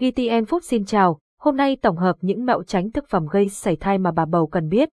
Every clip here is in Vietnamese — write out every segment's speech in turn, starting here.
GTN Food xin chào, hôm nay tổng hợp những mẹo tránh thực phẩm gây sảy thai mà bà bầu cần biết.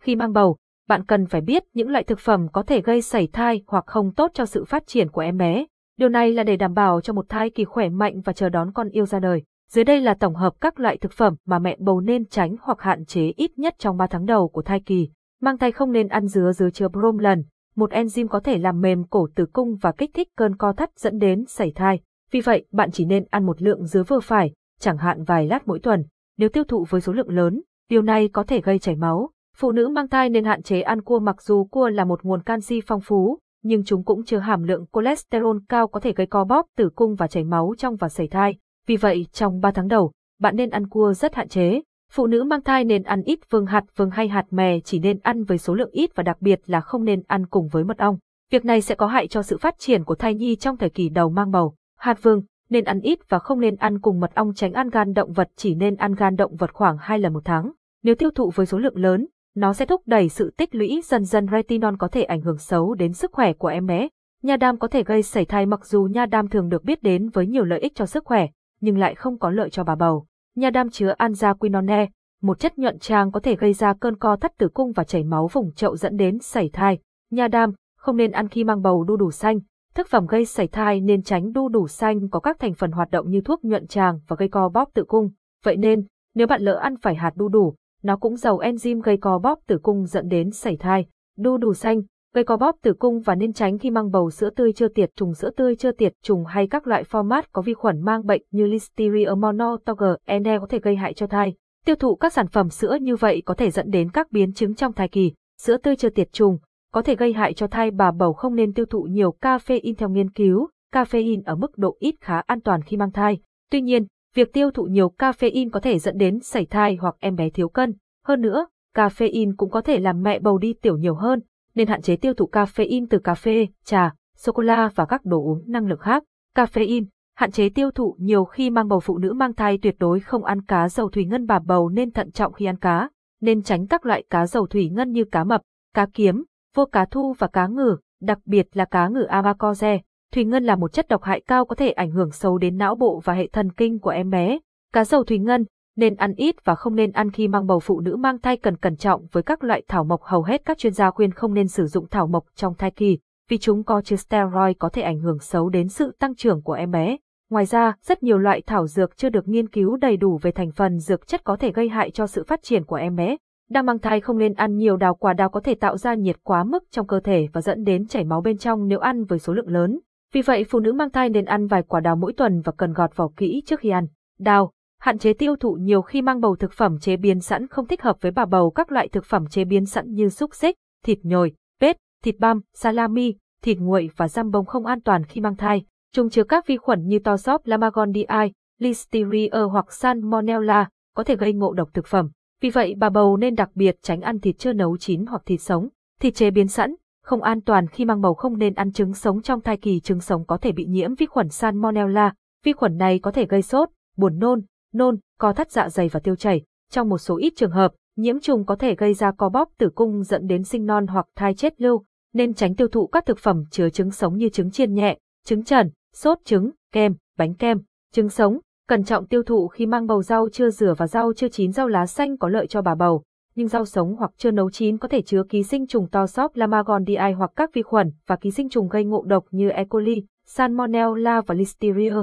Khi mang bầu, bạn cần phải biết những loại thực phẩm có thể gây sảy thai hoặc không tốt cho sự phát triển của em bé. Điều này là để đảm bảo cho một thai kỳ khỏe mạnh và chờ đón con yêu ra đời. Dưới đây là tổng hợp các loại thực phẩm mà mẹ bầu nên tránh hoặc hạn chế ít nhất trong 3 tháng đầu của thai kỳ. Mang thai không nên ăn dứa dứa chứa bromelain, một enzyme có thể làm mềm cổ tử cung và kích thích cơn co thắt dẫn đến sảy thai. Vì vậy, bạn chỉ nên ăn một lượng dứa vừa phải, chẳng hạn vài lát mỗi tuần. Nếu tiêu thụ với số lượng lớn, điều này có thể gây chảy máu. Phụ nữ mang thai nên hạn chế ăn cua mặc dù cua là một nguồn canxi phong phú, nhưng chúng cũng chứa hàm lượng cholesterol cao có thể gây co bóp tử cung và chảy máu trong và sảy thai. Vì vậy, trong 3 tháng đầu, bạn nên ăn cua rất hạn chế. Phụ nữ mang thai nên ăn ít vương hạt vương hay hạt mè chỉ nên ăn với số lượng ít và đặc biệt là không nên ăn cùng với mật ong. Việc này sẽ có hại cho sự phát triển của thai nhi trong thời kỳ đầu mang bầu. Hạt vừng nên ăn ít và không nên ăn cùng mật ong tránh ăn gan động vật chỉ nên ăn gan động vật khoảng 2 lần một tháng. Nếu tiêu thụ với số lượng lớn, nó sẽ thúc đẩy sự tích lũy dần dần retinol có thể ảnh hưởng xấu đến sức khỏe của em bé. Nha đam có thể gây sảy thai mặc dù nha đam thường được biết đến với nhiều lợi ích cho sức khỏe, nhưng lại không có lợi cho bà bầu. Nha đam chứa anzaquinone, một chất nhuận tràng có thể gây ra cơn co thắt tử cung và chảy máu vùng chậu dẫn đến sảy thai. Nha đam không nên ăn khi mang bầu đu đủ xanh. Thức phẩm gây sảy thai nên tránh đu đủ xanh có các thành phần hoạt động như thuốc nhuận tràng và gây co bóp tử cung. Vậy nên, nếu bạn lỡ ăn phải hạt đu đủ, nó cũng giàu enzyme gây co bóp tử cung dẫn đến sảy thai. Đu đủ xanh gây co bóp tử cung và nên tránh khi mang bầu sữa tươi chưa tiệt trùng sữa tươi chưa tiệt trùng hay các loại format có vi khuẩn mang bệnh như Listeria monotoger ene có thể gây hại cho thai. Tiêu thụ các sản phẩm sữa như vậy có thể dẫn đến các biến chứng trong thai kỳ. Sữa tươi chưa tiệt trùng có thể gây hại cho thai bà bầu không nên tiêu thụ nhiều caffeine theo nghiên cứu. Caffeine ở mức độ ít khá an toàn khi mang thai. Tuy nhiên, việc tiêu thụ nhiều caffeine có thể dẫn đến sảy thai hoặc em bé thiếu cân. Hơn nữa, caffeine cũng có thể làm mẹ bầu đi tiểu nhiều hơn, nên hạn chế tiêu thụ caffeine từ cà phê, trà, sô-cô-la và các đồ uống năng lượng khác. Caffeine, hạn chế tiêu thụ nhiều khi mang bầu phụ nữ mang thai tuyệt đối không ăn cá dầu thủy ngân bà bầu nên thận trọng khi ăn cá, nên tránh các loại cá dầu thủy ngân như cá mập, cá kiếm, vô cá thu và cá ngừ, đặc biệt là cá ngừ abacoze. Thủy ngân là một chất độc hại cao có thể ảnh hưởng sâu đến não bộ và hệ thần kinh của em bé. Cá dầu thủy ngân nên ăn ít và không nên ăn khi mang bầu phụ nữ mang thai cần cẩn trọng với các loại thảo mộc hầu hết các chuyên gia khuyên không nên sử dụng thảo mộc trong thai kỳ, vì chúng có chứa steroid có thể ảnh hưởng xấu đến sự tăng trưởng của em bé. Ngoài ra, rất nhiều loại thảo dược chưa được nghiên cứu đầy đủ về thành phần dược chất có thể gây hại cho sự phát triển của em bé. Đang mang thai không nên ăn nhiều đào quả đào có thể tạo ra nhiệt quá mức trong cơ thể và dẫn đến chảy máu bên trong nếu ăn với số lượng lớn. Vì vậy phụ nữ mang thai nên ăn vài quả đào mỗi tuần và cần gọt vỏ kỹ trước khi ăn. Đào, hạn chế tiêu thụ nhiều khi mang bầu thực phẩm chế biến sẵn không thích hợp với bà bầu các loại thực phẩm chế biến sẵn như xúc xích, thịt nhồi, bếp, thịt băm, salami, thịt nguội và giam bông không an toàn khi mang thai. Chúng chứa các vi khuẩn như tosop lamagondii, Listeria hoặc Salmonella, có thể gây ngộ độc thực phẩm. Vì vậy bà bầu nên đặc biệt tránh ăn thịt chưa nấu chín hoặc thịt sống. Thịt chế biến sẵn, không an toàn khi mang bầu không nên ăn trứng sống trong thai kỳ trứng sống có thể bị nhiễm vi khuẩn Salmonella. Vi khuẩn này có thể gây sốt, buồn nôn, nôn, co thắt dạ dày và tiêu chảy. Trong một số ít trường hợp, nhiễm trùng có thể gây ra co bóp tử cung dẫn đến sinh non hoặc thai chết lưu, nên tránh tiêu thụ các thực phẩm chứa trứng sống như trứng chiên nhẹ, trứng trần, sốt trứng, kem, bánh kem, trứng sống. Cẩn trọng tiêu thụ khi mang bầu rau chưa rửa và rau chưa chín rau lá xanh có lợi cho bà bầu, nhưng rau sống hoặc chưa nấu chín có thể chứa ký sinh trùng to sóp Lamagondii hoặc các vi khuẩn và ký sinh trùng gây ngộ độc như E. coli, Salmonella và Listeria.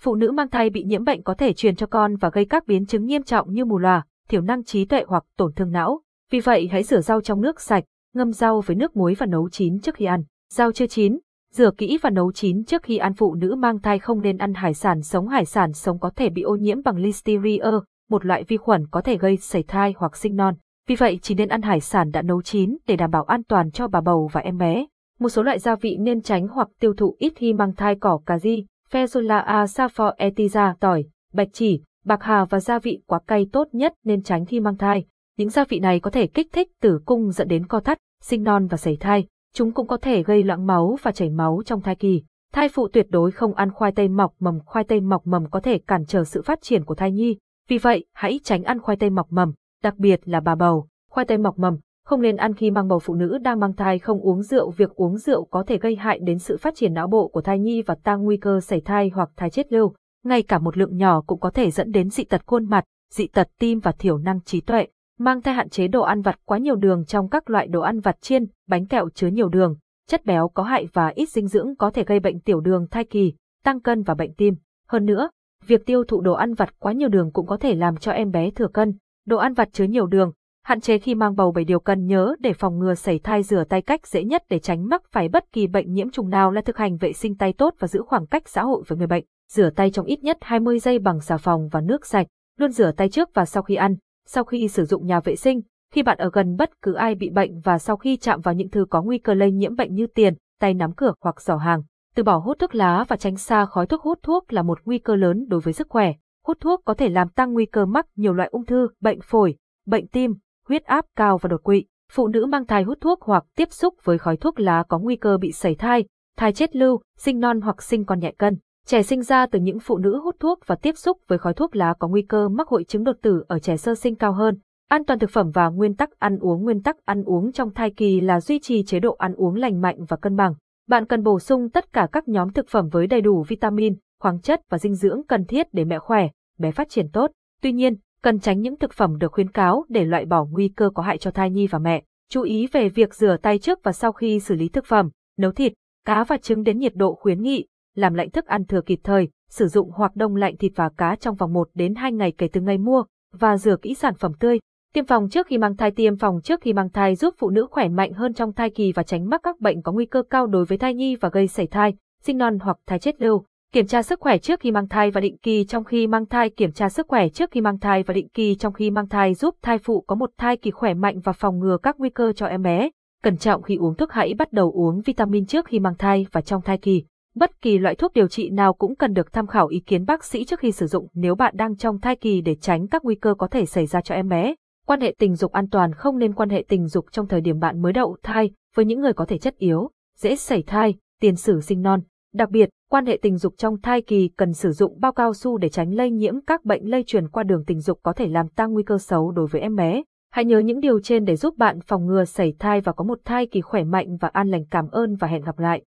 phụ nữ mang thai bị nhiễm bệnh có thể truyền cho con và gây các biến chứng nghiêm trọng như mù lòa, thiểu năng trí tuệ hoặc tổn thương não. Vì vậy hãy rửa rau trong nước sạch, ngâm rau với nước muối và nấu chín trước khi ăn. Rau chưa chín, rửa kỹ và nấu chín trước khi ăn phụ nữ mang thai không nên ăn hải sản sống. Hải sản sống có thể bị ô nhiễm bằng Listeria, một loại vi khuẩn có thể gây sảy thai hoặc sinh non. Vì vậy chỉ nên ăn hải sản đã nấu chín để đảm bảo an toàn cho bà bầu và em bé. Một số loại gia vị nên tránh hoặc tiêu thụ ít khi mang thai cỏ cà ri, Fezola saffo etiza tỏi, bạch chỉ, bạc hà và gia vị quá cay tốt nhất nên tránh khi mang thai. Những gia vị này có thể kích thích tử cung dẫn đến co thắt, sinh non và sảy thai. Chúng cũng có thể gây loãng máu và chảy máu trong thai kỳ. Thai phụ tuyệt đối không ăn khoai tây mọc mầm. Khoai tây mọc mầm có thể cản trở sự phát triển của thai nhi. Vì vậy, hãy tránh ăn khoai tây mọc mầm, đặc biệt là bà bầu. Khoai tây mọc mầm, không nên ăn khi mang bầu phụ nữ đang mang thai không uống rượu. Việc uống rượu có thể gây hại đến sự phát triển não bộ của thai nhi và tăng nguy cơ sảy thai hoặc thai chết lưu. Ngay cả một lượng nhỏ cũng có thể dẫn đến dị tật khuôn mặt, dị tật tim và thiểu năng trí tuệ. Mang thai hạn chế đồ ăn vặt quá nhiều đường trong các loại đồ ăn vặt chiên, bánh kẹo chứa nhiều đường, chất béo có hại và ít dinh dưỡng có thể gây bệnh tiểu đường thai kỳ, tăng cân và bệnh tim. Hơn nữa, việc tiêu thụ đồ ăn vặt quá nhiều đường cũng có thể làm cho em bé thừa cân. Đồ ăn vặt chứa nhiều đường, hạn chế khi mang bầu bảy điều cần nhớ để phòng ngừa sảy thai rửa tay cách dễ nhất để tránh mắc phải bất kỳ bệnh nhiễm trùng nào là thực hành vệ sinh tay tốt và giữ khoảng cách xã hội với người bệnh. Rửa tay trong ít nhất 20 giây bằng xà phòng và nước sạch, luôn rửa tay trước và sau khi ăn, sau khi sử dụng nhà vệ sinh, khi bạn ở gần bất cứ ai bị bệnh và sau khi chạm vào những thứ có nguy cơ lây nhiễm bệnh như tiền, tay nắm cửa hoặc giỏ hàng. Từ bỏ hút thuốc lá và tránh xa khói thuốc hút thuốc là một nguy cơ lớn đối với sức khỏe. Hút thuốc có thể làm tăng nguy cơ mắc nhiều loại ung thư, bệnh phổi, bệnh tim, huyết áp cao và đột quỵ. Phụ nữ mang thai hút thuốc hoặc tiếp xúc với khói thuốc lá có nguy cơ bị sẩy thai, thai chết lưu, sinh non hoặc sinh con nhẹ cân. Trẻ sinh ra từ những phụ nữ hút thuốc và tiếp xúc với khói thuốc lá có nguy cơ mắc hội chứng đột tử ở trẻ sơ sinh cao hơn. An toàn thực phẩm và nguyên tắc ăn uống Nguyên tắc ăn uống trong thai kỳ là duy trì chế độ ăn uống lành mạnh và cân bằng. Bạn cần bổ sung tất cả các nhóm thực phẩm với đầy đủ vitamin, khoáng chất và dinh dưỡng cần thiết để mẹ khỏe, bé phát triển tốt. Tuy nhiên, cần tránh những thực phẩm được khuyến cáo để loại bỏ nguy cơ có hại cho thai nhi và mẹ. Chú ý về việc rửa tay trước và sau khi xử lý thực phẩm, nấu thịt, cá và trứng đến nhiệt độ khuyến nghị, làm lạnh thức ăn thừa kịp thời, sử dụng hoặc đông lạnh thịt và cá trong vòng 1 đến 2 ngày kể từ ngày mua và rửa kỹ sản phẩm tươi. Tiêm phòng trước khi mang thai Tiêm phòng trước khi mang thai giúp phụ nữ khỏe mạnh hơn trong thai kỳ và tránh mắc các bệnh có nguy cơ cao đối với thai nhi và gây sảy thai, sinh non hoặc thai chết lưu. Kiểm tra sức khỏe trước khi mang thai và định kỳ trong khi mang thai Kiểm tra sức khỏe trước khi mang thai và định kỳ trong khi mang thai giúp thai phụ có một thai kỳ khỏe mạnh và phòng ngừa các nguy cơ cho em bé. Cẩn trọng khi uống thuốc hãy bắt đầu uống vitamin trước khi mang thai và trong thai kỳ. Bất kỳ loại thuốc điều trị nào cũng cần được tham khảo ý kiến bác sĩ trước khi sử dụng nếu bạn đang trong thai kỳ để tránh các nguy cơ có thể xảy ra cho em bé. Quan hệ tình dục an toàn không nên quan hệ tình dục trong thời điểm bạn mới đậu thai với những người có thể chất yếu, dễ xảy thai, tiền sử sinh non. Đặc biệt, quan hệ tình dục trong thai kỳ cần sử dụng bao cao su để tránh lây nhiễm các bệnh lây truyền qua đường tình dục có thể làm tăng nguy cơ xấu đối với em bé. Hãy nhớ những điều trên để giúp bạn phòng ngừa sảy thai và có một thai kỳ khỏe mạnh và an lành cảm ơn và hẹn gặp lại.